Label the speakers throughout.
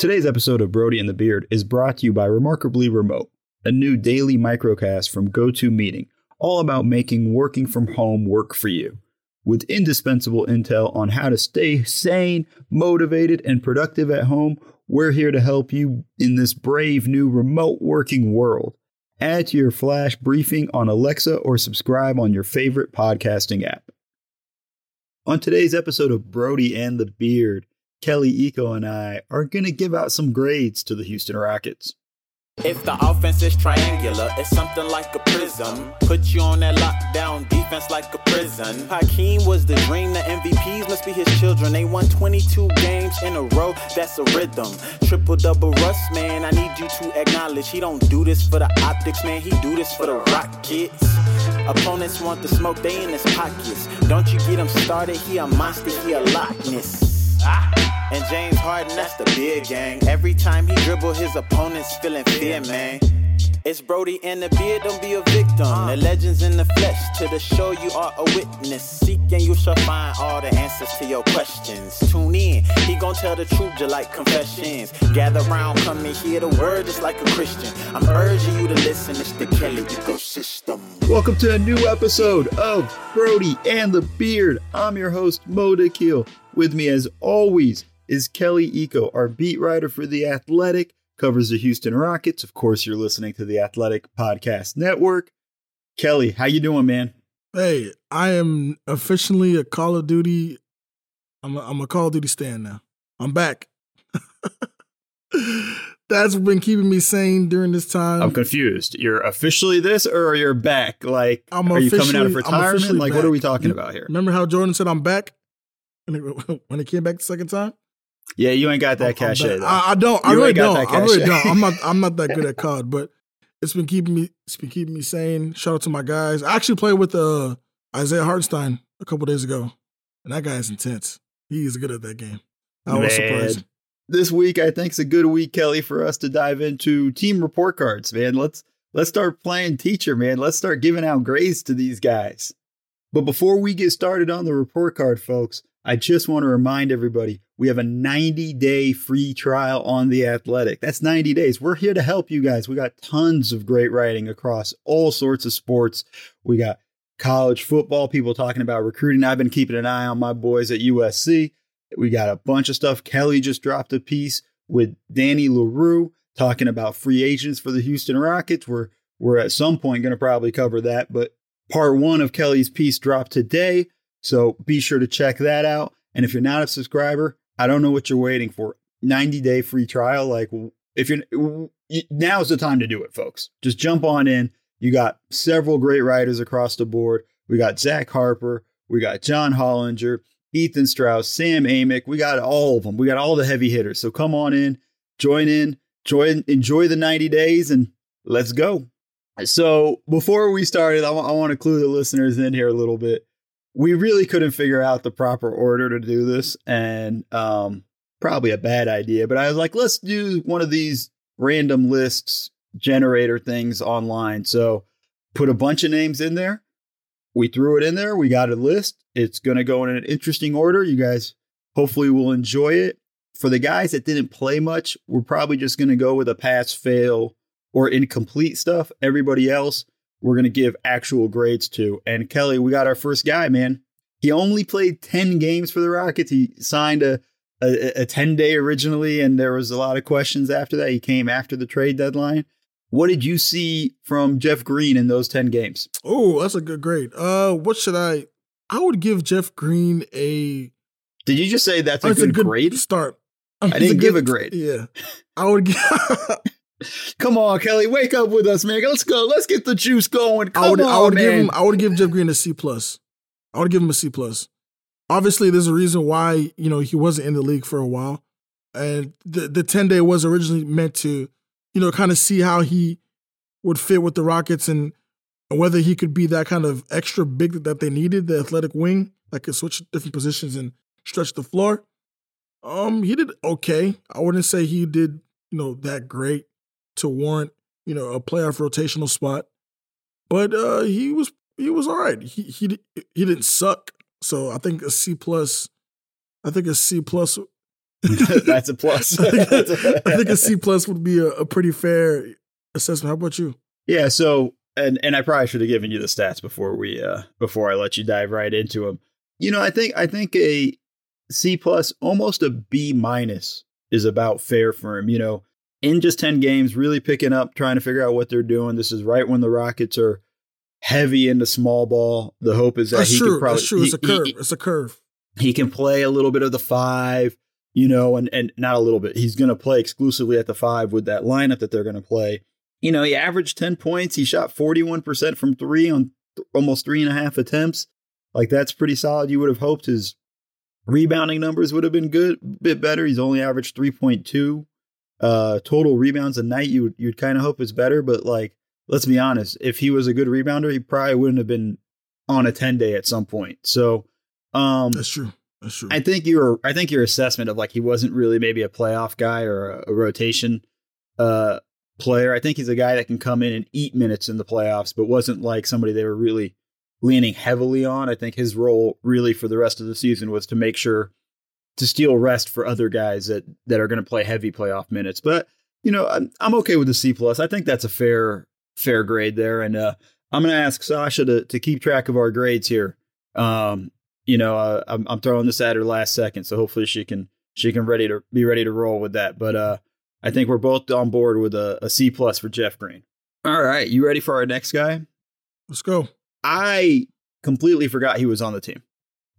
Speaker 1: Today's episode of Brody and the Beard is brought to you by Remarkably Remote, a new daily microcast from GoToMeeting, all about making working from home work for you. With indispensable intel on how to stay sane, motivated, and productive at home, we're here to help you in this brave new remote working world. Add to your flash briefing on Alexa or subscribe on your favorite podcasting app. On today's episode of Brody and the Beard, Kelly Iko and I are going to give out some grades to the Houston Rockets.
Speaker 2: If the offense is triangular, it's something like a prism. Put you on that lockdown defense like a prison. Hakeem was the dream, the MVPs must be his children. They won 22 games in a row, that's a rhythm. Triple double Russ, man, I need you to acknowledge he don't do this for the optics, man, he do this for the Rockets. Opponents want the smoke, they in his pockets. Don't you get him started, he a monster, he a Loch Ness. And James Harden, that's the big gang. Every time he dribble, his opponents feeling fear, man. It's Brody and the beard, don't be a victim. The uh. legends in the flesh, to the show you are a witness. Seek and you shall find all the answers to your questions. Tune in, he gon' tell the truth just like confessions. Gather round, come and hear the word just like a Christian. I'm urging you to listen, it's the Kelly ecosystem.
Speaker 1: Welcome to a new episode of Brody and the Beard. I'm your host, Mo Dakhil. With me, as always, is Kelly Iko, our beat writer for The Athletic, covers the Houston Rockets. Of course, you're listening to the Athletic Podcast Network. Kelly, how you doing, man?
Speaker 3: Hey, I am officially a Call of Duty. I'm a, I'm a Call of Duty stand now. I'm back. That's been keeping me sane during this time.
Speaker 1: I'm confused. You're officially this, or you're back? Like, I'm are you coming out of retirement? Like, back. what are we talking you, about here?
Speaker 3: Remember how Jordan said I'm back when it, when it came back the second time?
Speaker 1: Yeah, you ain't got that cachet.
Speaker 3: I, I, don't. You I really don't. I really don't. I'm not. I'm not that good at COD, but it's been keeping me. It's been keeping me sane. Shout out to my guys. I actually played with uh, Isaiah Hartenstein a couple days ago, and that guy is intense. He is good at that game. I Man. was surprised.
Speaker 1: This week, I think, is a good week, Kelly, for us to dive into team report cards. Man, let's let's start playing teacher. Man, let's start giving out grades to these guys. But before we get started on the report card, folks, I just want to remind everybody we have a 90 day free trial on The Athletic. That's 90 days. We're here to help you guys. We got tons of great writing across all sorts of sports. We got college football, people talking about recruiting. I've been keeping an eye on my boys at USC. We got a bunch of stuff. Kelly just dropped a piece with Danny Leroux talking about free agents for the Houston Rockets. We're we're at some point going to probably cover that, but part one of Kelly's piece dropped today. So be sure to check that out. And if you're not a subscriber, I don't know what you're waiting for. 90 day free trial. Like if you're now's the time to do it, folks. Just jump on in. You got several great writers across the board. We got Zach Harper. We got John Hollinger, Ethan Strauss, Sam Amick. We got all of them. We got all the heavy hitters. So come on in, join in, join, enjoy the 90 days, and let's go. So before we started, I, w- I want to clue the listeners in here a little bit we really couldn't figure out the proper order to do this and um, probably a bad idea but i was like let's do one of these random lists generator things online. So put a bunch of names in there. We threw it in there. We got a list. It's going to go in an interesting order. You guys hopefully will enjoy it. For the guys that didn't play much we're probably just going to go with a pass fail or incomplete stuff. Everybody else we're going to give actual grades to. And Kelly, we got our first guy, man. He only played 10 games for the Rockets. He signed a, a, a 10 day originally, and there was a lot of questions after that. He came after the trade deadline. What did you see from Jeff Green in those 10 games?
Speaker 3: Oh, that's a good grade. Uh, what should I? I would give Jeff Green a.
Speaker 1: Did you just say that's a, good, a good grade?
Speaker 3: Start.
Speaker 1: I didn't a good, give a grade.
Speaker 3: Yeah, I would give.
Speaker 1: Come on, Kelly, wake up with us, man. Let's go. Let's get the juice going. Come
Speaker 3: I would,
Speaker 1: on,
Speaker 3: I would
Speaker 1: man.
Speaker 3: give him. I would give Jeff Green a C plus. I would give him a C plus. Obviously, there's a reason why you know he wasn't in the league for a while, and the the ten day was originally meant to, you know, kind of see how he would fit with the Rockets and whether he could be that kind of extra big that they needed, the athletic wing that could switch different positions and stretch the floor. Um, he did okay. I wouldn't say he did, you know, that great to warrant, you know, a playoff rotational spot. But uh, he was he was all right. He he he didn't suck. So I think a C plus. I think a C plus
Speaker 1: That's a plus.
Speaker 3: I, think, I think a C plus would be a, a pretty fair assessment. How about you?
Speaker 1: Yeah. So, and and I probably should have given you the stats before we uh before I let you dive right into them. You know, I think I think a C plus, almost a B minus, is about fair for him. You know, in just ten games, really picking up, trying to figure out what they're doing. This is right when the Rockets are heavy into small ball. The hope is that
Speaker 3: That's
Speaker 1: he
Speaker 3: true.
Speaker 1: can probably
Speaker 3: That's true. It's
Speaker 1: he-
Speaker 3: a curve.
Speaker 1: he-
Speaker 3: it's a curve.
Speaker 1: he can play a little bit of the five, you know, and and not a little bit. He's going to play exclusively at the five with that lineup that they're going to play. You know, he averaged ten points. He shot forty one percent from three on th- almost three and a half attempts. Like that's pretty solid. You would have hoped his rebounding numbers would have been good, bit better. He's only averaged three point two uh, total rebounds a night. You would you'd kind of hope it's better, but like let's be honest, if he was a good rebounder, he probably wouldn't have been on a ten day at some point. So. Um,
Speaker 3: That's true. That's true.
Speaker 1: I think your I think your assessment of like he wasn't really maybe a playoff guy or a, a rotation uh player. I think he's a guy that can come in and eat minutes in the playoffs, but wasn't like somebody they were really leaning heavily on. I think his role really for the rest of the season was to make sure to steal rest for other guys that that are going to play heavy playoff minutes. But you know, I'm I'm okay with the C plus. I think that's a fair fair grade there, and uh, I'm going to ask Sasha to to keep track of our grades here. Um, you know, uh, I'm, I'm throwing this at her last second, so hopefully she can she can ready to be ready to roll with that. But uh, I think we're both on board with a, a C plus for Jeff Green. All right, you ready for our next guy?
Speaker 3: Let's go.
Speaker 1: I completely forgot he was on the team.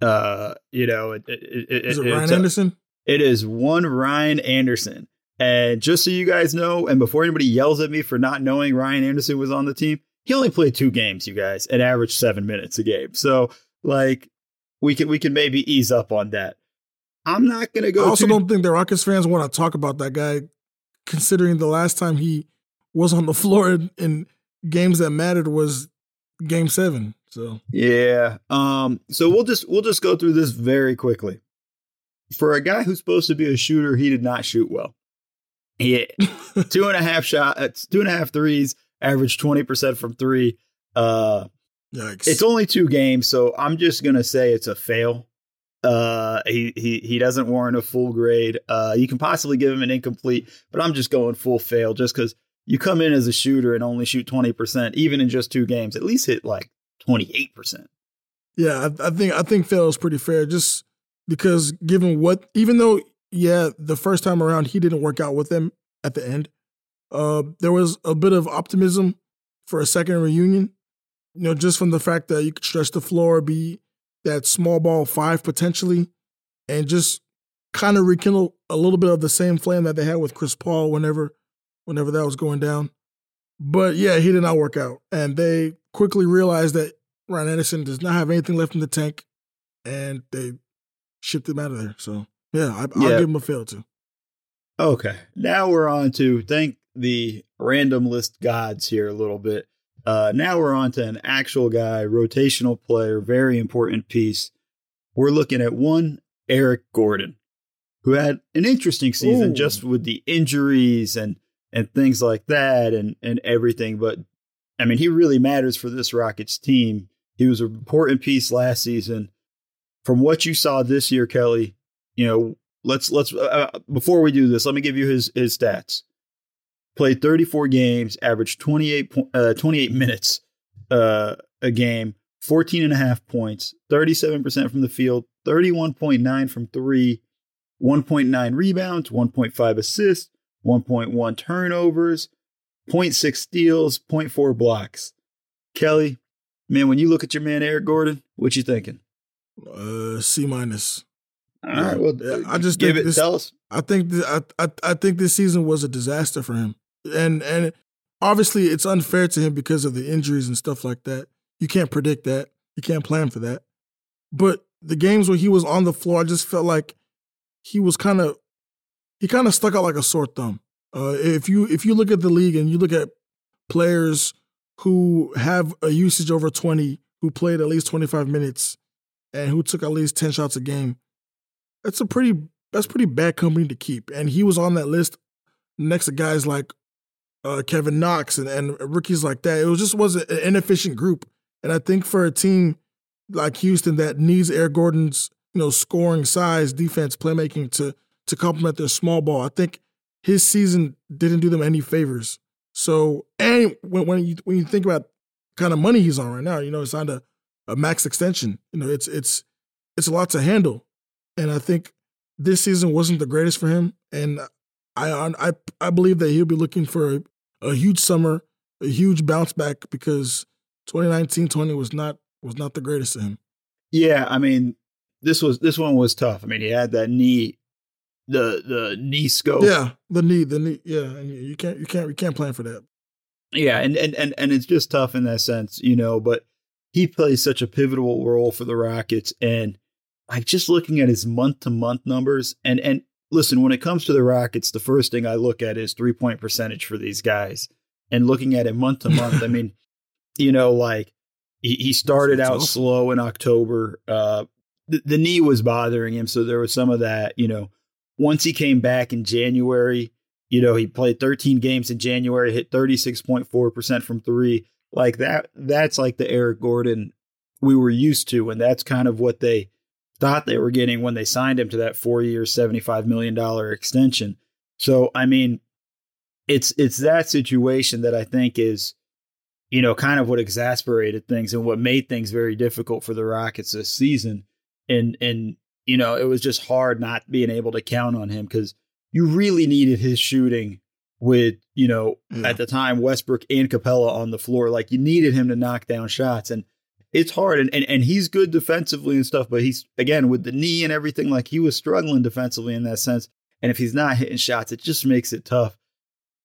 Speaker 1: Uh, you know, it, it, it,
Speaker 3: Is it Ryan
Speaker 1: a-
Speaker 3: Anderson?
Speaker 1: it is one Ryan Anderson. And just so you guys know, and before anybody yells at me for not knowing Ryan Anderson was on the team, he only played two games, you guys, and averaged seven minutes a game. So, like, we can we can maybe ease up on that. I'm not gonna go.
Speaker 3: I also
Speaker 1: too-
Speaker 3: don't think the Rockets fans want to talk about that guy, considering the last time he was on the floor in, in games that mattered was Game Seven. So
Speaker 1: Yeah. Um. So we'll just we'll just go through this very quickly. For a guy who's supposed to be a shooter, he did not shoot well. He two and a half shot, uh, two and a half threes, averaged twenty percent from three. Uh,
Speaker 3: yikes!
Speaker 1: it's only two games, so I'm just gonna say it's a fail. Uh, he he he doesn't warrant a full grade. Uh, you can possibly give him an incomplete, but I'm just going full fail just because you come in as a shooter and only shoot twenty percent, even in just two games. At least hit like twenty eight percent.
Speaker 3: yeah, I, I think I think fail is pretty fair, just because given what, even though yeah, the first time around he didn't work out with them at the end, uh, there was a bit of optimism for a second reunion. You know, just from the fact that you could stretch the floor, be that small ball five potentially, and just kind of rekindle a little bit of the same flame that they had with Chris Paul whenever whenever that was going down. But yeah, he did not work out. And they quickly realized that Ryan Anderson does not have anything left in the tank and they shipped him out of there. So yeah, I, I'll
Speaker 1: Yeah.
Speaker 3: give him a fail too.
Speaker 1: Okay. Now we're on to thank the random list gods here a little bit. Uh, now we're on to an actual guy, rotational player, very important piece. We're looking at one Eric Gordon, who had an interesting season
Speaker 3: Ooh.
Speaker 1: just with the injuries and and things like that and and everything. But I mean, he really matters for this Rockets team. He was an important piece last season. From what you saw this year, Kelly, you know, let's let's uh, before we do this, let me give you his his stats. Played 34 games, averaged 28 uh, 28 minutes uh, a game, 14 and a half points, 37% from the field, 31.9 from 3, 1.9 rebounds, 1.5 assists, 1.1 turnovers, 0.6 steals, 0.4 blocks. Kelly, man, when you look at your man Eric Gordon, what you thinking?
Speaker 3: Uh, C minus.
Speaker 1: All right, well,
Speaker 3: I just
Speaker 1: give
Speaker 3: think
Speaker 1: it.
Speaker 3: this-
Speaker 1: tell us.
Speaker 3: I think th- I, I I think this season was a disaster for him, and and obviously it's unfair to him because of the injuries and stuff like that. You can't predict that. You can't plan for that. But the games where he was on the floor, I just felt like he was kind of he kind of stuck out like a sore thumb. Uh, if you if you look at the league and you look at players who have a usage over twenty, who played at least twenty five minutes, and who took at least ten shots a game, that's a pretty that's pretty bad company to keep. And he was on that list next to guys like uh, Kevin Knox and, and rookies like that. It was just was an inefficient group. And I think for a team like Houston that needs Eric Gordon's you know scoring size, defense, playmaking to to complement their small ball. I think his season didn't do them any favors. So, and when, when you when you think about kind of money he's on right now, you know, he signed a, a max extension. You know, it's it's it's a lot to handle, and I think this season wasn't the greatest for him. And I I I believe that he'll be looking for a, a huge summer, a huge bounce back because 2019-20 was not was not the greatest of him.
Speaker 1: Yeah, I mean, this was this one was tough. I mean, he had that knee, the the knee scope.
Speaker 3: Yeah, the knee, the knee. Yeah, you can't you can't you can't plan for that.
Speaker 1: Yeah, and and and and it's just tough in that sense, you know. But he plays such a pivotal role for the Rockets, and like just looking at his month to month numbers, and and listen, when it comes to the Rockets, the first thing I look at is three point percentage for these guys, and looking at it month to month, I mean, you know, like he, he started out awesome. slow in October. Uh, the, the knee was bothering him, so there was some of that. You know, once he came back in January, you know, he played 13 games in January, hit 36.4% from three. Like that, that's like the Eric Gordon we were used to. And that's kind of what they thought they were getting when they signed him to that four year, $75 million extension. So, I mean, it's, it's that situation that I think is, you know, kind of what exasperated things and what made things very difficult for the Rockets this season. And, and, you know, it was just hard not being able to count on him because you really needed his shooting with, you know, yeah. at the time Westbrook and Capela on the floor. Like you needed him to knock down shots. And it's hard. And, and and he's good defensively and stuff, but he's again with the knee and everything, like he was struggling defensively in that sense. And if he's not hitting shots, it just makes it tough.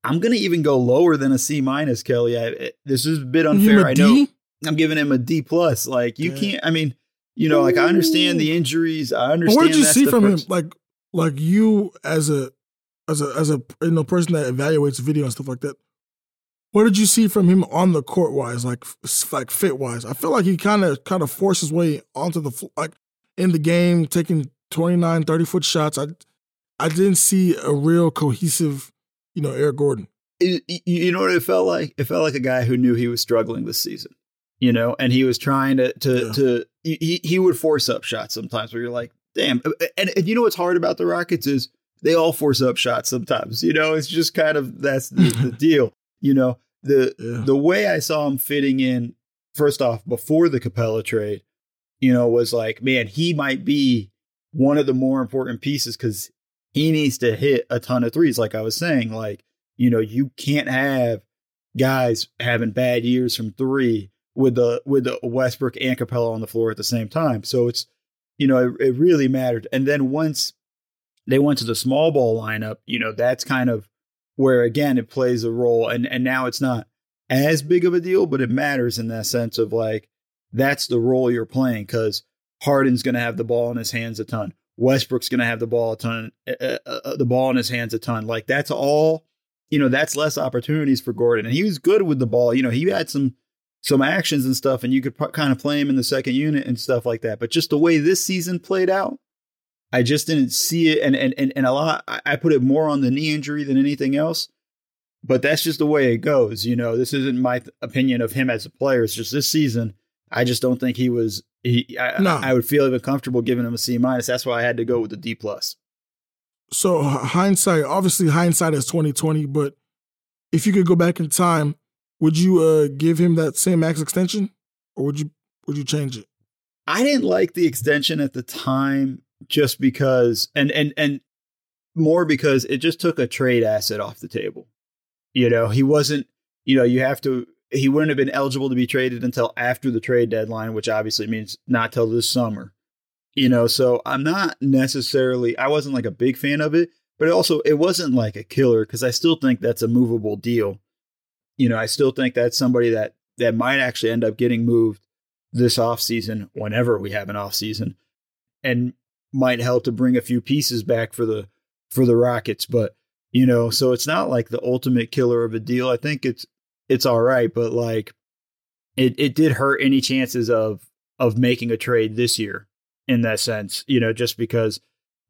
Speaker 1: I'm gonna even go lower than a C minus, Kelly. I, eh, this is a bit unfair. I know I'm giving him a D plus. Like you yeah. can't. I mean, you know, like I understand the injuries. I understand.
Speaker 3: What did you see from him? Like, like you as a as a as a you know person that evaluates video and stuff like that. What did you see from him on the court wise, like like fit wise? I feel like he kind of kind of forced his way onto the like in the game, taking 29, 30 foot shots. I I didn't see a real cohesive, you know, Eric Gordon.
Speaker 1: It, you know what it felt like? It felt like a guy who knew he was struggling this season, you know, and he was trying to to yeah. to he he would force up shots sometimes where you're like, damn. Uh, uh, and, and you know what's hard about the Rockets is they all force up shots sometimes. You know, it's just kind of that's the, the deal. You know, the yeah. the way I saw him fitting in, first off, before the Capela trade, you know, was like, man, he might be one of the more important pieces because he needs to hit a ton of threes. Like I was saying, like, you know, you can't have guys having bad years from three with the with the Westbrook and Capela on the floor at the same time. So it's you know, it, it really mattered. And then once they went to the small ball lineup, you know, that's kind of where again it plays a role. And and now it's not as big of a deal, but it matters in that sense of like that's the role you're playing because Harden's going to have the ball in his hands a ton. Westbrook's going to have the ball a ton, uh, uh, uh, the ball in his hands a ton. Like that's all, you know, that's less opportunities for Gordon. And he was good with the ball. You know, he had some some actions and stuff, and you could p- kind of play him in the second unit and stuff like that. But just the way this season played out, I just didn't see it. And and and, and a lot, I put it more on the knee injury than anything else. But that's just the way it goes. You know, this isn't my th- opinion of him as a player. It's just this season. I just don't think he was. He, I, no. I would feel even comfortable giving him a C minus. That's why I had to go with the D plus.
Speaker 3: So hindsight, obviously hindsight is twenty twenty. But if you could go back in time, would you uh, give him that same max extension, or would you would you change it?
Speaker 1: I didn't like the extension at the time, just because, and and and more because it just took a trade asset off the table. You know, he wasn't. You know, you have to. He wouldn't have been eligible to be traded until after the trade deadline, which obviously means not till this summer. You know, so I'm not necessarily. I wasn't like a big fan of it, but also it wasn't like a killer because I still think that's a movable deal you know, I still think that's somebody that that might actually end up getting moved this offseason whenever we have an offseason and might help to bring a few pieces back for the for the Rockets. But you know so it's not like the ultimate killer of a deal. I think it's it's all right but like it it did hurt any chances of of making a trade this year in that sense you know just because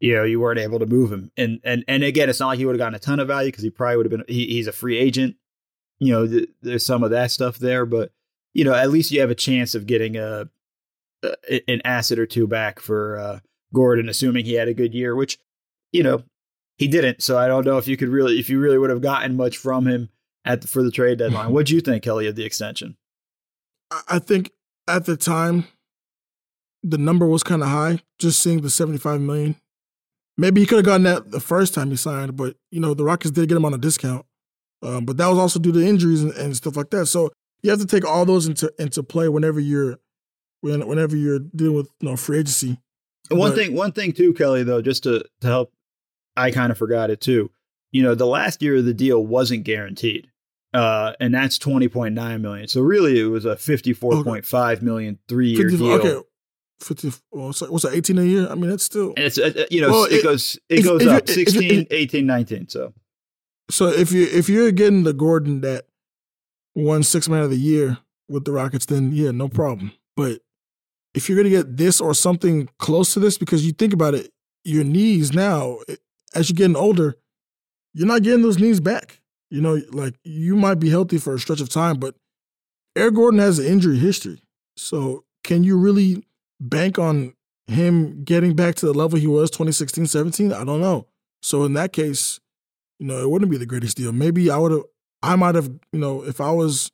Speaker 1: you know you weren't able to move him. And and and again it's not like he would have gotten a ton of value because he probably would have been he, he's a free agent you know, th- there's some of that stuff there, but you know, at least you have a chance of getting a, a an asset or two back for uh, Gordon, assuming he had a good year, which you know he didn't. So I don't know if you could really, if you really would have gotten much from him at the, for the trade deadline. what do you think, Kelly, of the extension?
Speaker 3: I think at the time, the number was kind of high. Just seeing the seventy-five million, maybe he could have gotten that the first time he signed, but you know the Rockets did get him on a discount. Um, but that was also due to injuries and, and, stuff like that. So you have to take all those into into play whenever you're when, whenever you're dealing with you know free agency.
Speaker 1: One but, thing, one thing too, Kelly, though, just to to help, I kind of forgot it too. You know, the last year of the deal wasn't guaranteed, uh, and that's twenty point nine million. So really, it was a fifty four point five million three year deal. Okay.
Speaker 3: 50 what's that 18 a year i mean that's still
Speaker 1: and it's uh, uh you know well, it, it, goes it goes up if, 16 18 19 so
Speaker 3: so if you if you're getting the gordon that won six man of the year with the rockets then yeah no problem but if you're going to get this or something close to this, because you think about it, your knees now, eh, as you're getting older, you're not getting those knees back. You know, like you might be healthy for a stretch of time, but Eric Gordon has an injury history. So can you really bank on him getting back to the level he was 2016 17? I don't know. So in that case, you know, it wouldn't be the greatest deal. Maybe I would have, I might have, you know, if I was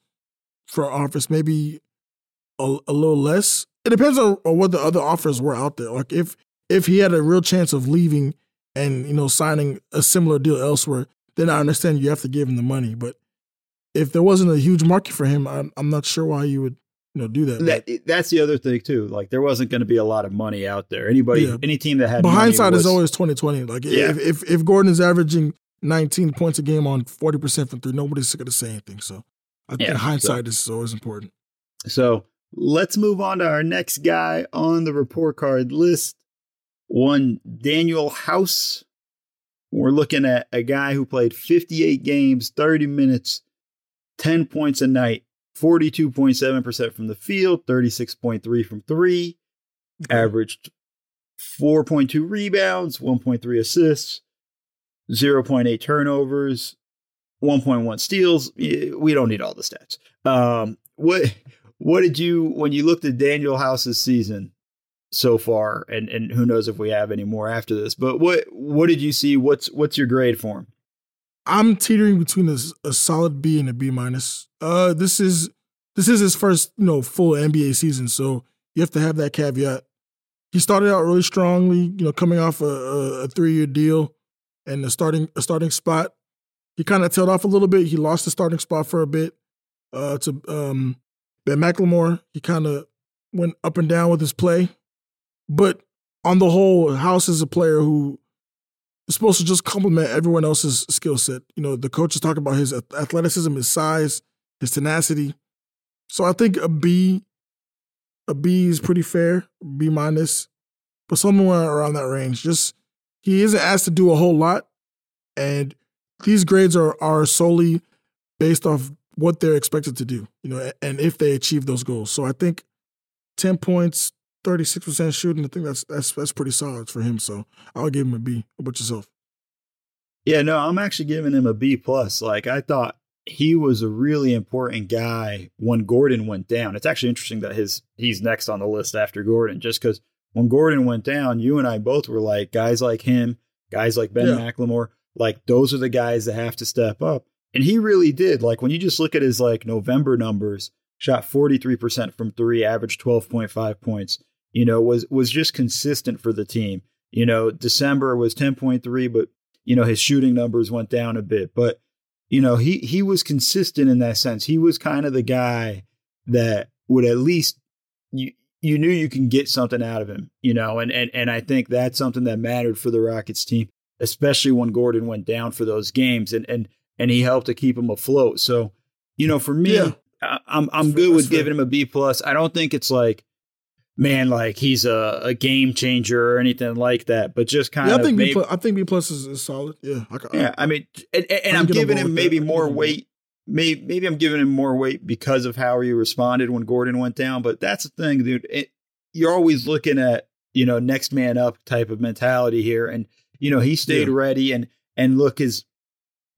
Speaker 3: for office, maybe a, a little less it depends on, on what the other offers were out there. Like if if he had a real chance of leaving and you know signing a similar deal elsewhere, then I understand you have to give him the money. But if there wasn't a huge market for him, I'm, I'm not sure why you would you know do that.
Speaker 1: that that's the other thing too. Like there wasn't going to be a lot of money out there. Anybody, yeah. any team that had
Speaker 3: but hindsight was, is always 2020. Like yeah. if, if if Gordon is averaging 19 points a game on 40 percent from three, nobody's going to say anything. So I think yeah, hindsight so. is always important.
Speaker 1: So Let's move on to our next guy on the report card list. One Danuel House. We're looking at a guy who played 58 games, 30 minutes, 10 points a night, 42.7% from the field, 36.3 from three, averaged 4.2 rebounds, 1.3 assists, 0.8 turnovers, 1.1 steals. We don't need all the stats. Um, what what did you when you looked at Danuel House's season so far, and and who knows if we have any more after this? But what what did you see? What's what's your grade for him?
Speaker 3: I'm teetering between a, a solid B and a B minus. Uh, this is this is his first you know full NBA season, so you have to have that caveat. He started out really strongly, you know, coming off a, a, a three year deal and a starting a starting spot. He kind of tailed off a little bit. He lost the starting spot for a bit uh, to um, Ben McLemore, he kind of went up and down with his play. But on the whole, House is a player who is supposed to just complement everyone else's skill set. You know, the coaches talk about his athleticism, his size, his tenacity. So I think a B, a B is pretty fair, B minus, but somewhere around that range. Just he isn't asked to do a whole lot, and these grades are are solely based off what they're expected to do, you know, and if they achieve those goals. So I think 10 points, 36% shooting, I think that's that's that's pretty solid for him. So I'll give him a B. About yourself?
Speaker 1: Yeah, no, I'm actually giving him a B plus. Like I thought he was a really important guy when Gordon went down. It's actually interesting that his he's next on the list after Gordon, just because when Gordon went down, you and I both were like, guys like him, guys like Ben yeah. McLemore, like those are the guys that have to step up. And he really did. Like when you just look at his like November numbers, shot 43% from 3, averaged 12.5 points. You know, was was just consistent for the team. You know, December was 10.3, but you know, his shooting numbers went down a bit, but you know, he he was consistent in that sense. He was kind of the guy that would at least you you knew you can get something out of him, you know, and and and I think that's something that mattered for the Rockets team, especially when Gordon went down for those games. And and and he helped to keep him afloat. So, you know, for me, yeah. I, am I'm, I'm good with giving him a B plus. I don't think it's like, man, like he's a, a game changer or anything like that. But just kind
Speaker 3: yeah,
Speaker 1: of,
Speaker 3: I think maybe, B plus, I think B plus is, is solid. Yeah,
Speaker 1: I, yeah. I mean, and, and I'm giving him maybe that. more weight. Maybe maybe I'm giving him more weight because of how he responded when Gordon went down. But that's the thing, dude. It, you're always looking at you know next man up type of mentality here, and you know he stayed yeah. ready and and look his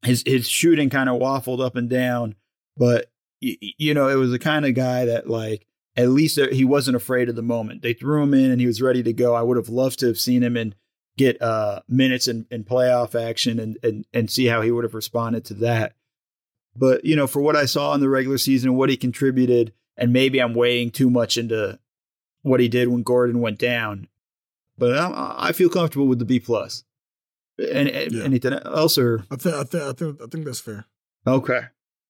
Speaker 1: his his shooting kind of waffled up and down, but y- you know, it was the kind of guy that like at least he wasn't afraid of the moment. They threw him in and he was ready to go. I would have loved to have seen him in get uh, minutes and, in playoff action and, and and see how he would have responded to that. But you know, for what I saw in the regular season, and what he contributed, and maybe I'm weighing too much into what he did when Gordon went down. But I, I feel comfortable with the B plus. And yeah. anything else, or
Speaker 3: I think I think I think I think that's fair.
Speaker 1: Okay,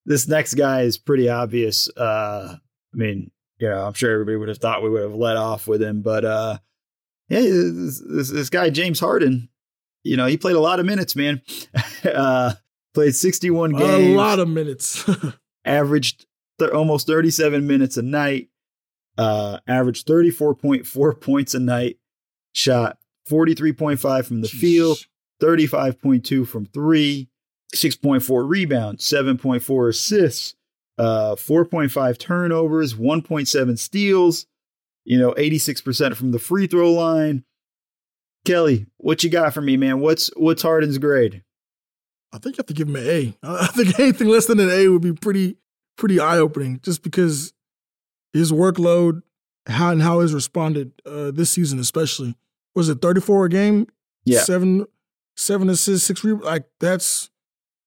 Speaker 1: this next guy is pretty obvious. Uh, I mean, you know, I'm sure everybody would have thought we would have let off with him, but uh, yeah, this, this, this guy James Harden, you know, he played a lot of minutes, man. uh, played 61 games,
Speaker 3: a lot of minutes,
Speaker 1: averaged th- almost 37 minutes a night, uh, averaged 34.4 points a night, shot 43.5 from the Jeez. field, 35.2 from three, 6.4 rebounds, 7.4 assists, uh, 4.5 turnovers, 1.7 steals, you know, 86% from the free throw line. Kelly, what you got for me, man? What's what's Harden's grade?
Speaker 3: I think you have to give him an A. I think anything less than an A would be pretty pretty eye opening, just because his workload, how and how he's responded uh, this season, especially. Was it 34 a game?
Speaker 1: Yeah.
Speaker 3: Seven seven assists, six rebounds. Like that's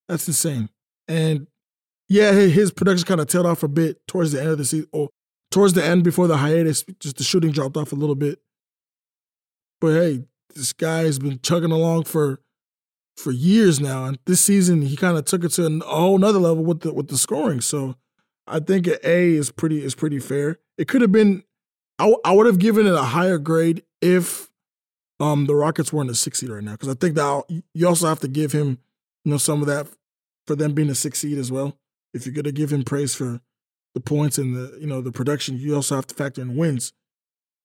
Speaker 3: that's insane. And yeah, his production kind of tailed off a bit towards the end of the season, or towards the end before the hiatus. Just the shooting dropped off a little bit. But hey, this guy has been chugging along for for years now, and this season he kind of took it to a whole nother level with the with the scoring. So I think an A is pretty is pretty fair. It could have been. I, I would have given it a higher grade if um the Rockets were in the six seed right now because I think that you also have to give him you know some of that for them being a six seed as well. If you're gonna give him praise for the points and the you know the production, you also have to factor in wins.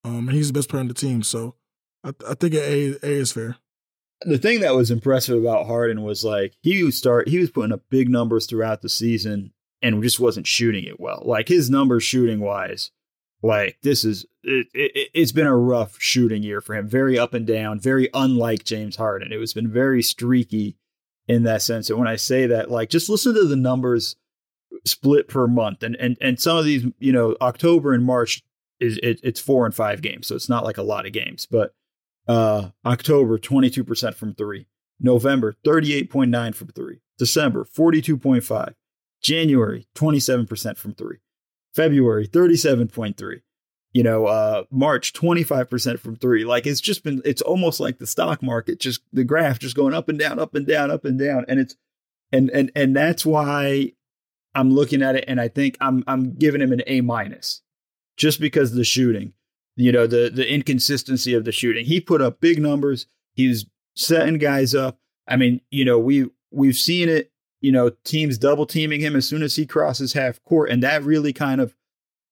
Speaker 3: Um, and he's the best player on the team, so I, I think A A is fair.
Speaker 1: The thing that was impressive about Harden was like he was start he was putting up big numbers throughout the season and just wasn't shooting it well. Like his numbers shooting wise like this is it, it, it's been a rough shooting year for him. Very up and down, very unlike James Harden. It was been very streaky in that sense. And when I say that, like just listen to the numbers split per month, and and and some of these, you know, October and March is it, it's four and five games, so it's not like a lot of games. But uh October twenty two percent from three, November thirty eight point nine from three, December forty two point five, January twenty seven percent from three. February 37.3. You know, uh, March 25% from three. Like it's just been, it's almost like the stock market, just the graph just going up and down, up and down, up and down. And it's, and, and, and that's why I'm looking at it and I think I'm, I'm giving him an A minus just because the shooting, you know, the, the inconsistency of the shooting. He put up big numbers. He's setting guys up. I mean, you know, we, we've seen it you know, teams double teaming him as soon as he crosses half court. And that really kind of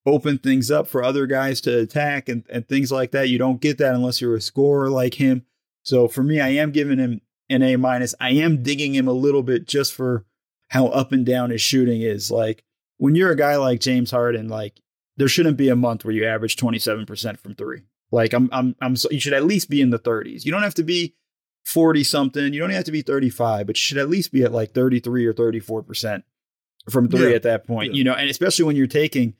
Speaker 1: opened things up for other guys to attack and, and things like that. You don't get that unless you're a scorer like him. So for me, I am giving him an A minus. I am digging him a little bit just for how up and down his shooting is. Like when you're a guy like James Harden, like there shouldn't be a month where you average 27% from three. Like I'm, I'm, I'm, you should at least be in the 30s. You don't have to be 40 something. You don't have to be 35, but you should at least be at like 33 or 34% from three yeah. at that point, yeah. you know, and especially when you're taking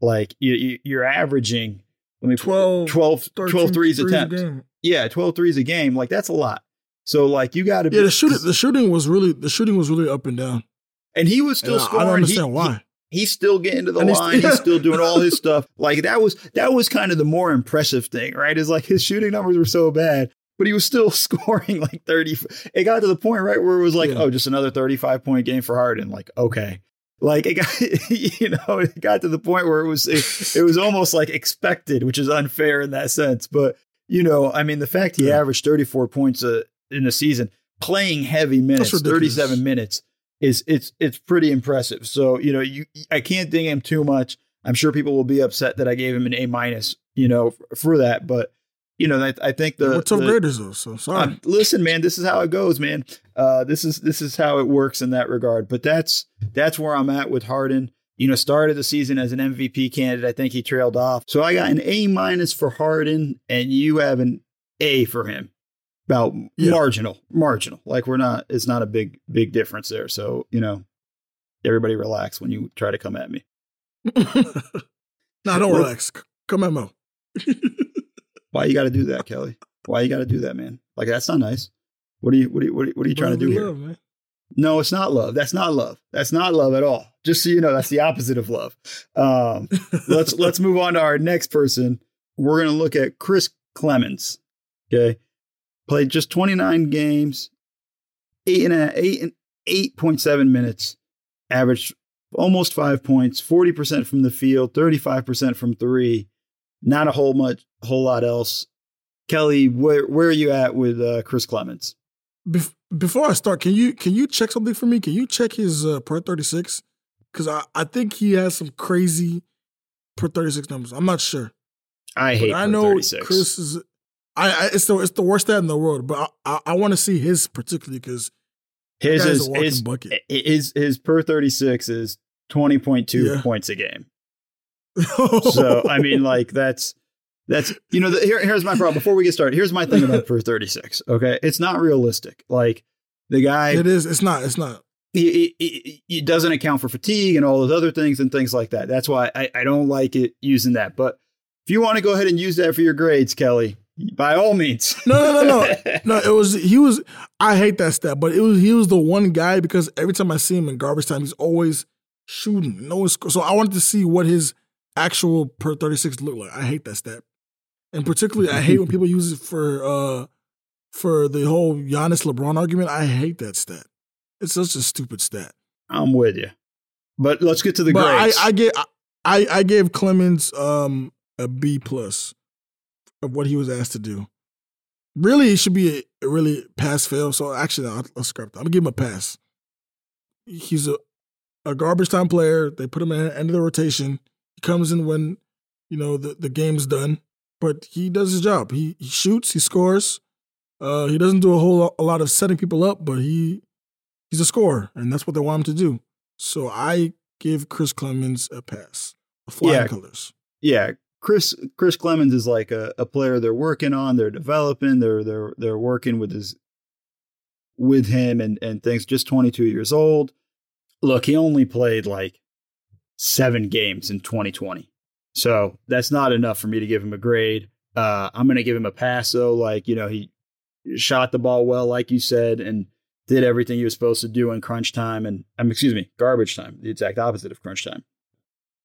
Speaker 1: like you, you, are averaging, let me 12, 12, 12 threes, threes attempts. Yeah, 12 threes a game. Like that's a lot. So like you got to
Speaker 3: Yeah, the shooting the shooting was really the shooting was really up and down.
Speaker 1: And he was still and scoring. I
Speaker 3: don't understand he, why.
Speaker 1: He, he's still getting to the and line. He's, he's still doing all his stuff. Like that was that was kind of the more impressive thing, right? Is like his shooting numbers were so bad, but he was still scoring like 30. It got to the point, right, where it was like, yeah. oh, just another 35 point game for Harden. Like, okay. Like it got, you know, it got to the point where it was, it, it was almost like expected, which is unfair in that sense. But, you know, I mean, the fact he yeah. averaged 34 points uh, in a season, playing heavy minutes, 37 minutes, is it's it's pretty impressive. So, you know, you I can't ding him too much. I'm sure people will be upset that I gave him an A minus, you know, for that. But you know, I, I think the
Speaker 3: what's up graders though. So sorry.
Speaker 1: Listen, man, this is how it goes, man. Uh, this is this is how it works in that regard. But that's that's where I'm at with Harden. You know, started the season as an MVP candidate. I think he trailed off. So I got an A minus for Harden, and you have an A for him. About yeah. marginal, marginal. Like we're not. It's not a big big difference there. So you know, everybody relax when you try to come at me.
Speaker 3: no, don't relax. Come at Mo.
Speaker 1: Why you got to do that, Kelly? Why you got to do that, man? Like that's not nice. What are you what are you what are you, what are you trying to do here?
Speaker 3: love.
Speaker 1: No, it's not love. That's not love. That's not love at all. Just so you know, that's the opposite of love. Um, let's let's move on to our next person. We're gonna look at Chris Clemons. Okay, played just 29 games, eight and a, eight and eight point seven minutes, averaged almost five points, 40 percent from the field, 35 percent from three. Not a whole much, whole lot else. Kelly, where where are you at with uh, Chris Clemons?
Speaker 3: Bef- before I start, can you can you check something for me? Can you check his uh, per thirty six? Because I, I think he has some crazy per thirty six numbers. I'm not sure.
Speaker 1: I hate.
Speaker 3: I know
Speaker 1: 36.
Speaker 3: Chris is. I, I it's the it's the worst stat in the world, but I I, want to see his particularly because
Speaker 1: His is
Speaker 3: a
Speaker 1: his,
Speaker 3: bucket.
Speaker 1: his his per thirty six is twenty point two
Speaker 3: Yeah.
Speaker 1: points a game. So I mean, like that's that's you know the, here, here's my problem. Before we get started, here's my thing about per thirty six. Okay, it's not realistic. Like the guy,
Speaker 3: it is. It's not. It's not.
Speaker 1: he, he, he doesn't account for fatigue and all those other things and things like that. That's why I, I don't like it using that. But if you want to go ahead and use that for your grades, Kelly, by all means.
Speaker 3: No, no, no, no. No, it was he was. I hate that stat, but it was he was the one guy because every time I see him in garbage time, he's always shooting. No So I wanted to see what his actual per thirty six looked like. I hate that stat, and particularly I hate when people use it for uh for the whole Giannis LeBron argument. I hate that stat. It's such a stupid stat.
Speaker 1: I'm with you. But let's get to the
Speaker 3: but I. I get I I gave Clemons um a B plus of what he was asked to do. Really, it should be a, a really pass fail. So actually, I'll, I'll scrap that. I'm gonna give him a pass. He's a a garbage time player. They put him at the end of the rotation. He comes in when you know the the game's done, but he does his job. He he shoots. He scores. Uh, he doesn't do a whole lot, a lot of setting people up, but he he's a scorer, and that's what they want him to do. So I give Chris Clemons a pass. Flying
Speaker 1: Yeah.
Speaker 3: colors.
Speaker 1: yeah, Chris Chris Clemons is like a, a player they're working on, they're developing, they're they're they're working with his with him and and things. Just 22 years old. Look, he only played like seven games in 2020, so that's not enough for me to give him a grade. Uh, I'm to give him a pass though. Like you know, he shot the ball well, like you said, and did everything he was supposed to do in crunch time and um, excuse me, garbage time, the exact opposite of crunch time.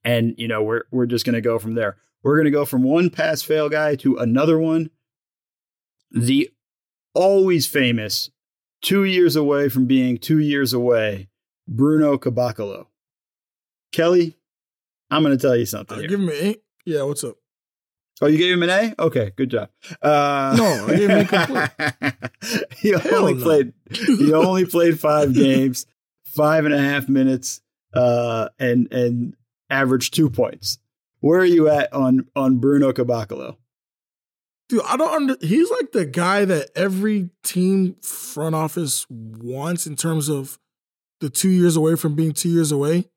Speaker 1: And you know, we're we're just to go from there. We're going to go from one pass fail guy to another one. The always famous, two years away from being two years away, Bruno Caboclo. Kelly, I'm going to tell you something.
Speaker 3: I
Speaker 1: here.
Speaker 3: give him an eight. Yeah, what's up?
Speaker 1: Oh, you gave him an A? Okay, good job. Uh,
Speaker 3: No, I gave him a
Speaker 1: he
Speaker 3: Hell
Speaker 1: only
Speaker 3: no.
Speaker 1: played. He only played five games, five and a half minutes, uh, and and averaged two points. Where are you at on on Bruno Caboclo?
Speaker 3: Dude, I don't under. He's like the guy that every team front office wants in terms of the two years away from being two years away.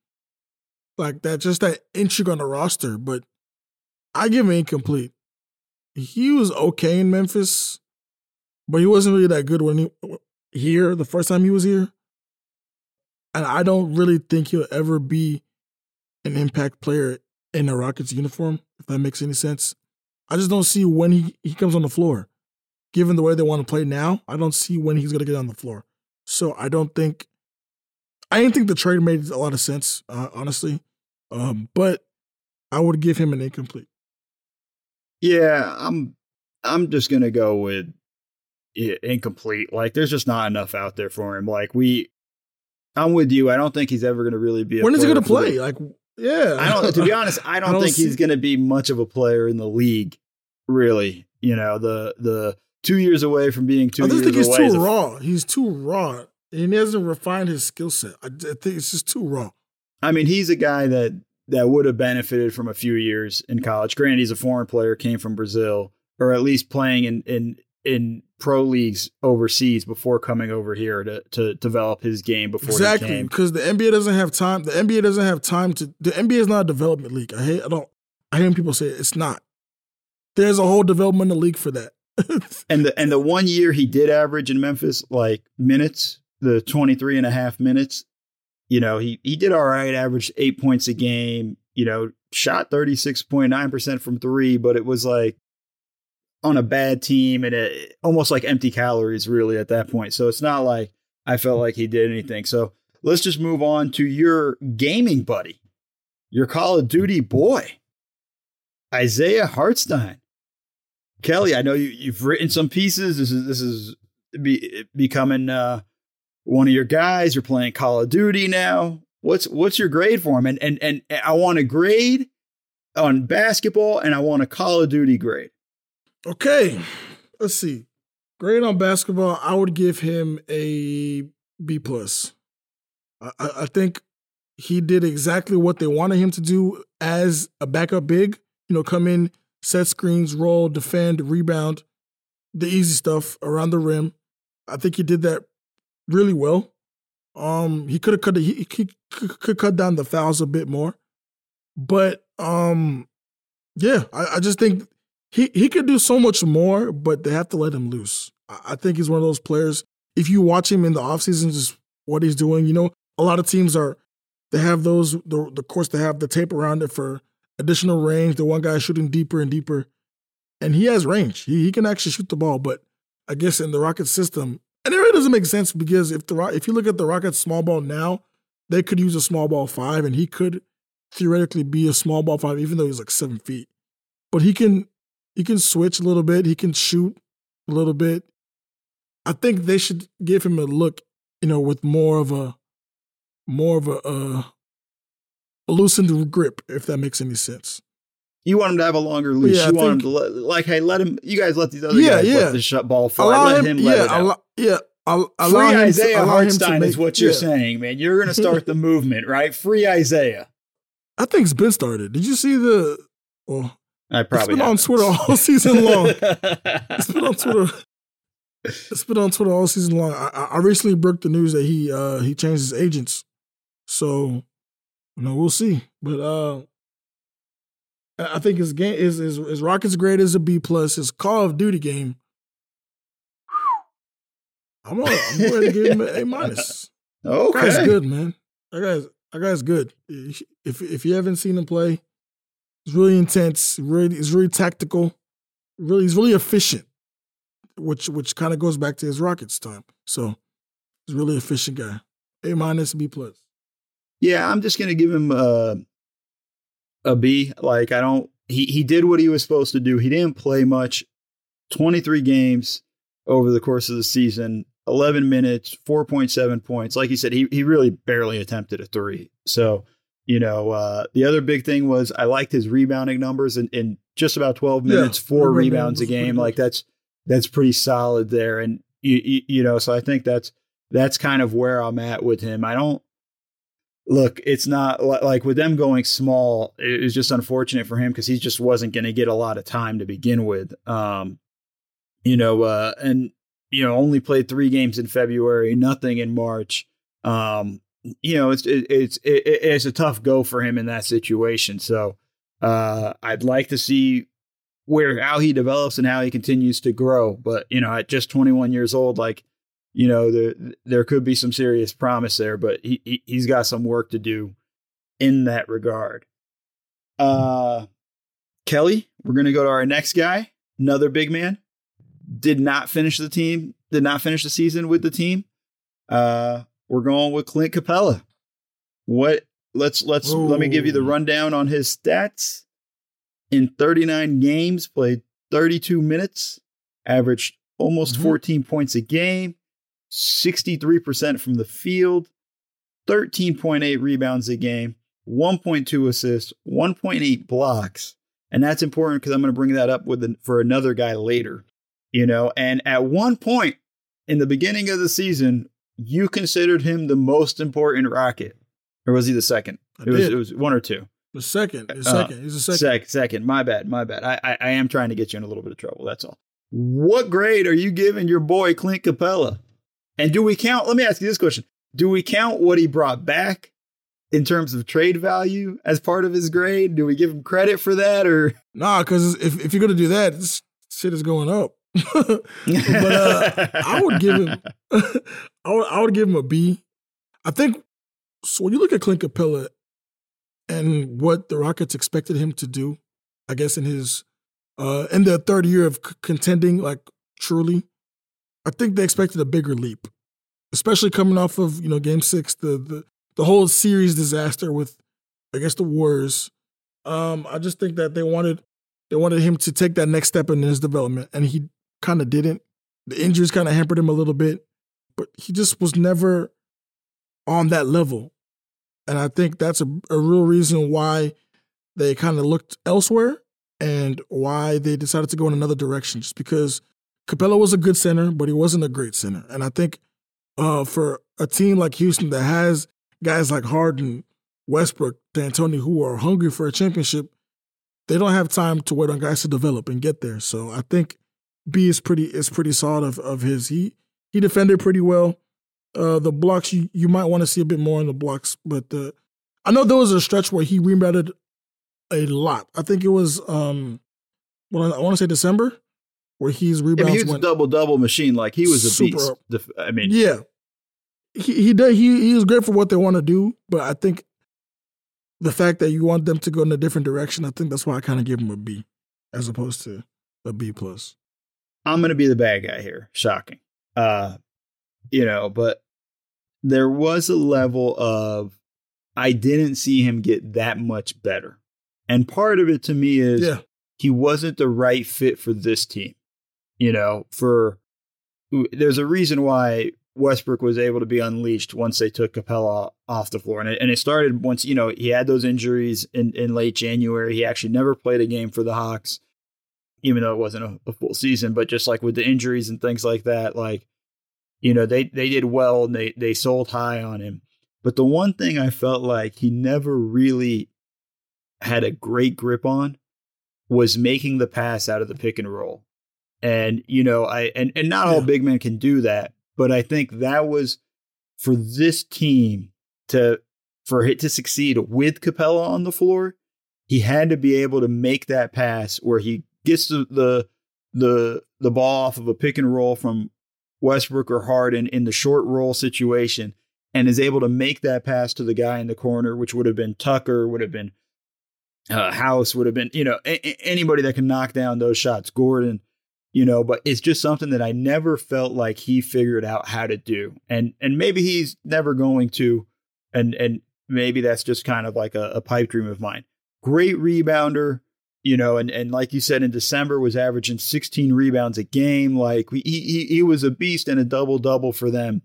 Speaker 3: Like that, just that intrigue on the roster. But I give him incomplete. He was okay in Memphis, but he wasn't really that good when he here the first time he was here. And I don't really think he'll ever be an impact player in a Rockets uniform, if that makes any sense. I just don't see when he, he comes on the floor. Given the way they want to play now, I don't see when he's going to get on the floor. So I don't think, I didn't think the trade made a lot of sense, uh, honestly. Um, but I would give him an incomplete.
Speaker 1: Yeah, I'm I'm just gonna go with incomplete. Like, there's just not enough out there for him. Like we, I'm with you. I don't think he's ever gonna really be. A
Speaker 3: When is he going to play? Like, yeah.
Speaker 1: I don't. To be honest, I don't,
Speaker 3: I don't
Speaker 1: think he's going to be much of a player in the league. Really, you know, the the two years away from being two
Speaker 3: I just
Speaker 1: years
Speaker 3: think he's
Speaker 1: away. is
Speaker 3: too
Speaker 1: a-
Speaker 3: raw. He's too raw. And he hasn't refined his skill set. I, I think it's just too raw.
Speaker 1: I mean, he's a guy that that would have benefited from a few years in college. Granted, he's a foreign player, came from Brazil, or at least playing in in in pro leagues overseas before coming over here to to develop his game before
Speaker 3: Exactly, because the NBA doesn't have time. The NBA doesn't have time to. The NBA is not a development league. I hate. I don't. I hear people say it, it's not. There's a whole developmental league for that.
Speaker 1: And the and the one year he did average in Memphis like minutes, the 23 and a half minutes, you know, he he did all right, averaged 8 points a game, you know, shot 36.9% from 3, but it was like on a bad team and it, almost like empty calories really at that point. So it's not like I felt like he did anything. So let's just move on to your gaming buddy, your Call of Duty boy, Isaiah Hartenstein. Kelly, I know you, you've written some pieces. This is this is be, becoming uh, one of your guys. You're playing Call of Duty now. What's what's your grade for him? And and and I want a grade on basketball, and I want a Call of Duty grade.
Speaker 3: Okay, let's see. Grade on basketball, I would give him a B plus. I, I think he did exactly what they wanted him to do as a backup big. You know, come in, set screens, roll, defend, rebound, the easy stuff around the rim. I think he did that really well. Um, he could have cut he, he could cut down the fouls a bit more, but um, yeah, I, I just think he he could do so much more, but they have to let him loose. I think he's one of those players. If you watch him in the offseason, just what he's doing, you know, a lot of teams are they have those the the course they have the tape around it for additional range. The one guy shooting deeper and deeper, and he has range. He he can actually shoot the ball, but I guess in the Rocket system, and it really doesn't make sense because if the if you look at the Rockets small ball now, they could use a small ball five, and he could theoretically be a small ball five, even though he's like seven feet. But he can he can switch a little bit. He can shoot a little bit. I think they should give him a look, you know, with more of a more of a, uh, a loosened grip, if that makes any sense.
Speaker 1: You want him to have a longer leash. Yeah, you want him to let, like, hey, let him. You guys let these other yeah, guys yeah. let the shut ball fly. Allow let him, him let
Speaker 3: yeah,
Speaker 1: it out.
Speaker 3: Allow, yeah, I'll,
Speaker 1: Free Isaiah to, Hartenstein is what you're yeah. saying, man. You're going to start the movement, right? Free Isaiah.
Speaker 3: I think it's been started. Did you see the? Well,
Speaker 1: I probably
Speaker 3: it's been haven't. on Twitter all season long. it's been on Twitter. It's been on Twitter all season long. I, I recently broke the news that he uh he changed his agents, so you know we'll see. But uh I think his game is his, his Rockets grade is a B plus. His Call of Duty game, I'm gonna, I'm ready to give him an A minus.
Speaker 1: Okay,
Speaker 3: that guy's good, man. That guy's that guy's good. If if you haven't seen him play, He's really intense. Really, he's really tactical. Really, he's really efficient, which which kind of goes back to his Rockets time. So he's really efficient guy. A minus, B plus.
Speaker 1: Yeah, I'm just gonna give him a a B. Like I don't. He he did what he was supposed to do. He didn't play much. 23 games over the course of the season. 11 minutes, 4.7 points. Like you said, he he really barely attempted a three. So you know, uh, the other big thing was I liked his rebounding numbers in, in just about 12 minutes, yeah, four rebounds a game. Like that's that's pretty solid there. And you, you, you know, so I think that's that's kind of where I'm at with him. I don't look. It's not like with them going small. It was just unfortunate for him because he just wasn't going to get a lot of time to begin with. Um, you know, uh, and you know, only played three games in February, nothing in March. Um, you know, it's it, it's it, it's a tough go for him in that situation. So uh, I'd like to see where how he develops and how he continues to grow. But you know, at just 21 years old, like you know, there there could be some serious promise there, but he, he he's got some work to do in that regard. Uh, Kelly, we're gonna go to our next guy, another big man. Did not finish the team. Did not finish the season with the team. Uh, we're going with Clint Capela. What? Let's let's Ooh. let me give you the rundown on his stats. In 39 games, played 32 minutes, averaged almost mm-hmm. 14 points a game, 63% from the field, 13.8 rebounds a game, 1.2 assists, 1.8 blocks. And that's important because I'm going to bring that up with the, for another guy later. You know, and at one point in the beginning of the season, you considered him the most important Rocket, or was he the second?
Speaker 3: I
Speaker 1: it was it was one or two.
Speaker 3: The second, the uh, second, uh, he's the second.
Speaker 1: Sec, second. My bad, my bad. I, I I am trying to get you in a little bit of trouble. That's all. What grade are you giving your boy Clint Capela? And do we count? Let me ask you this question: Do we count what he brought back in terms of trade value as part of his grade? Do we give him credit for that, or
Speaker 3: nah? Because if if you're gonna do that, this shit is going up. But uh, I would give him, I would, I would give him a B. I think so. When you look at Clint Capela and what the Rockets expected him to do, I guess in his uh, in their third year of c- contending, like truly, I think they expected a bigger leap, especially coming off of you know Game Six, the the the whole series disaster with I guess the Warriors. Um, I just think that they wanted they wanted him to take that next step in his development, and he kind of didn't. The injuries kind of hampered him a little bit, but he just was never on that level. And I think that's a, a real reason why they kind of looked elsewhere and why they decided to go in another direction. Just because Capela was a good center, but he wasn't a great center. And I think uh, for a team like Houston that has guys like Harden, Westbrook, D'Antoni who are hungry for a championship, they don't have time to wait on guys to develop and get there. So I think B is pretty is pretty solid of, of his. He he defended pretty well. Uh, the blocks you, you might want to see a bit more in the blocks, but uh, I know there was a stretch where he rebounded a lot. I think it was um, well, I want to say December, where he's
Speaker 1: Yeah,
Speaker 3: rebounds
Speaker 1: he was a double double machine. Like he was a
Speaker 3: Super
Speaker 1: beast. Def- I mean,
Speaker 3: yeah. He he did he he was great for what they want to do, but I think the fact that you want them to go in a different direction, I think that's why I kind of give him a B as opposed to a B plus.
Speaker 1: I'm gonna be the bad guy here. Shocking. Uh, you know, but there was a level of I didn't see him get that much better. And part of it to me is
Speaker 3: Yeah,
Speaker 1: he wasn't the right fit for this team. You know, for there's a reason why Westbrook was able to be unleashed once they took Capela off the floor. And it, and it started once, you know, he had those injuries in, in late January. He actually never played a game for the Hawks, even though it wasn't a, a full season. But just like with the injuries and things like that, like, you know, they, they did well and they, they sold high on him. But the one thing I felt like he never really had a great grip on was making the pass out of the pick and roll. And, you know, I and, and not all big men can do that, but I think that was for this team to for it to succeed with Capela on the floor, he had to be able to make that pass where he gets the the the, the ball off of a pick and roll from Westbrook or Harden in the short roll situation and is able to make that pass to the guy in the corner, which would have been Tucker, would have been uh, House, would have been, you know, a- a- anybody that can knock down those shots, Gordon, you know, but it's just something that I never felt like he figured out how to do. And and maybe he's never going to, and and maybe that's just kind of like a, a pipe dream of mine. Great rebounder, you know, and, and like you said in December was averaging 16 rebounds a game. Like he he, he was a beast and a double double for them.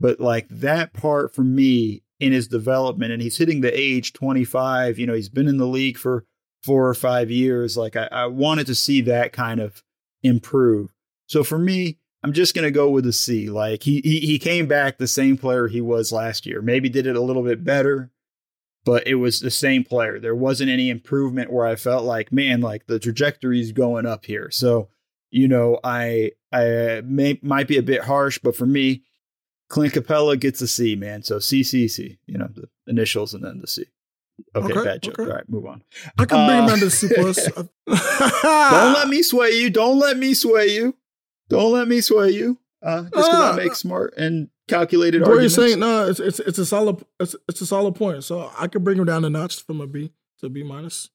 Speaker 1: But like that part for me in his development, and he's hitting the age 25. You know, he's been in the league for four or five years. Like I, I wanted to see that kind of improve. So for me, I'm just gonna go with a C. Like he he he came back the same player he was last year. Maybe did it a little bit better, but it was the same player. There wasn't any improvement where I felt like, man, like the trajectory is going up here. So, you know, I I may might be a bit harsh, but for me, Clint Capela gets a C, man. So CCC, you know, the initials and then the C. Okay,
Speaker 3: Okay,
Speaker 1: bad joke.
Speaker 3: okay.
Speaker 1: All right, move on.
Speaker 3: I can bring him
Speaker 1: Uh,
Speaker 3: down to C plus.
Speaker 1: Don't let me sway you. Don't let me sway you. Don't let me sway you. Uh, just because I
Speaker 3: Uh,
Speaker 1: make smart and calculated
Speaker 3: What you're
Speaker 1: arguments.
Speaker 3: saying? No, it's it's it's a solid it's it's a solid point. So I could bring him down a notch from a B to a B minus.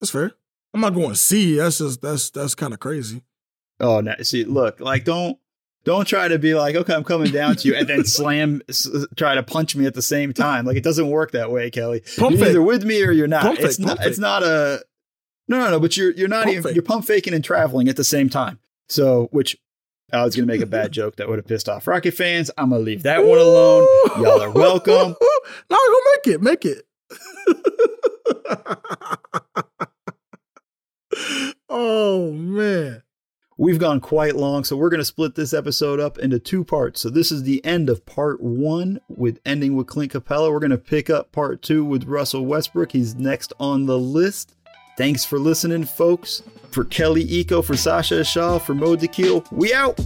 Speaker 3: That's fair. I'm not going C. That's just that's that's kind of crazy.
Speaker 1: Oh, no. See, look, like don't don't try to be like, okay, I'm coming down to you, and then slam, s- try to punch me at the same time. Like it doesn't work that way, Kelly.
Speaker 3: Pump
Speaker 1: you're
Speaker 3: fake.
Speaker 1: either with me or you're not.
Speaker 3: Pump
Speaker 1: it's
Speaker 3: fake,
Speaker 1: not.
Speaker 3: pump
Speaker 1: It's not a. No, no, no. But you're you're not
Speaker 3: Pump
Speaker 1: even
Speaker 3: fake.
Speaker 1: you're pump faking and traveling at the same time. So, which I was gonna make a bad joke that would have pissed off Rocket fans. I'm gonna leave that one alone. Y'all are welcome.
Speaker 3: no, go make it, make it. oh man.
Speaker 1: We've gone quite long, so we're going to split this episode up into two parts. So this is the end of part one, with ending with Clint Capela. We're going to pick up part two with Russell Westbrook. He's next on the list. Thanks for listening, folks. For Kelly Iko, for Sasha Shaw, for Mo Dakhil, we out.